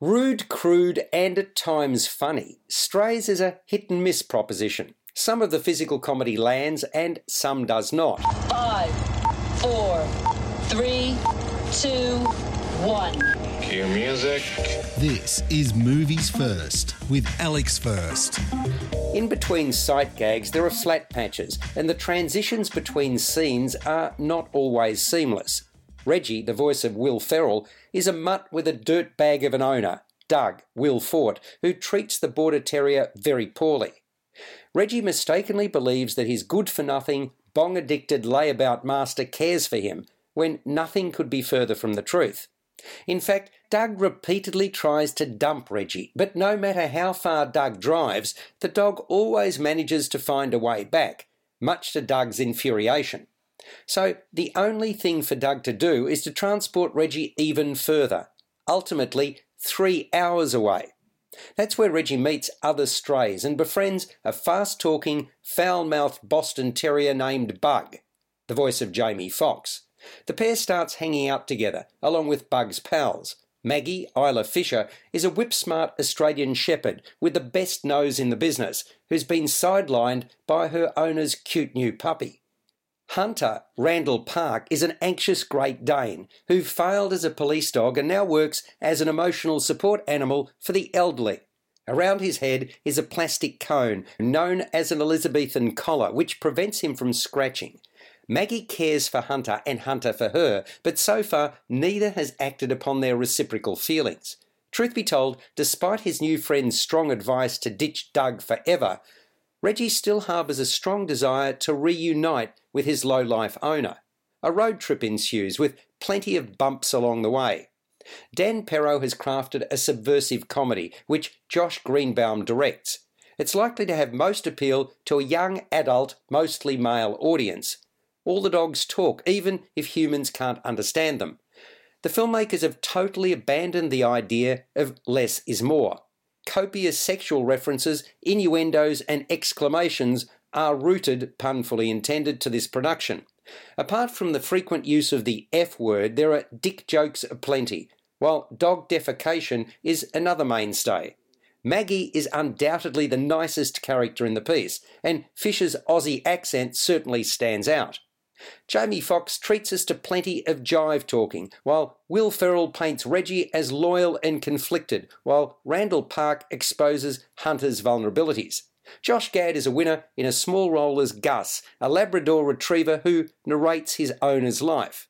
Rude, crude, and at times funny, Strays is a hit and miss proposition. Some of the physical comedy lands and some does not. Five, four, three, two, one. Cue music. This is Movies First with Alex First. In between sight gags, there are flat patches, and the transitions between scenes are not always seamless. Reggie, the voice of Will Ferrell, is a mutt with a dirt bag of an owner, Doug, Will Forte, who treats the Border Terrier very poorly. Reggie mistakenly believes that his good for nothing, bong addicted layabout master cares for him, when nothing could be further from the truth. In fact, Doug repeatedly tries to dump Reggie, but no matter how far Doug drives, the dog always manages to find a way back, much to Doug's infuriation. So the only thing for Doug to do is to transport Reggie even further, ultimately three hours away. That's where Reggie meets other strays and befriends a fast talking, foul mouthed Boston Terrier named Bug, the voice of Jamie Foxx. The pair starts hanging out together, along with Bug's pals. Maggie, Isla Fisher, is a whip smart Australian Shepherd with the best nose in the business, who's been sidelined by her owner's cute new puppy. Hunter, Randall Park, is an anxious Great Dane who failed as a police dog and now works as an emotional support animal for the elderly. Around his head is a plastic cone known as an Elizabethan collar, which prevents him from scratching. Maggie cares for Hunter and Hunter for her, but so far neither has acted upon their reciprocal feelings. Truth be told, despite his new friend's strong advice to ditch Doug forever, Reggie still harbours a strong desire to reunite with his low life owner. A road trip ensues with plenty of bumps along the way. Dan Perro has crafted a subversive comedy, which Josh Greenbaum directs. It's likely to have most appeal to a young, adult, mostly male audience. All the dogs talk, even if humans can't understand them. The filmmakers have totally abandoned the idea of less is more. Copious sexual references, innuendos, and exclamations are rooted, punfully intended, to this production. Apart from the frequent use of the F word, there are dick jokes aplenty, while dog defecation is another mainstay. Maggie is undoubtedly the nicest character in the piece, and Fisher's Aussie accent certainly stands out. Jamie Foxx treats us to plenty of jive talking, while Will Ferrell paints Reggie as loyal and conflicted, while Randall Park exposes Hunter's vulnerabilities. Josh Gad is a winner in a small role as Gus, a Labrador retriever who narrates his owner's life.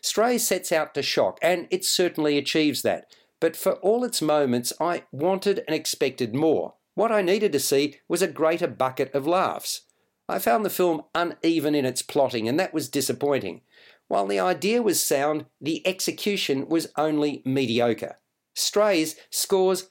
Stray sets out to shock, and it certainly achieves that. But for all its moments, I wanted and expected more. What I needed to see was a greater bucket of laughs. I found the film uneven in its plotting, and that was disappointing. While the idea was sound, the execution was only mediocre. Strays scores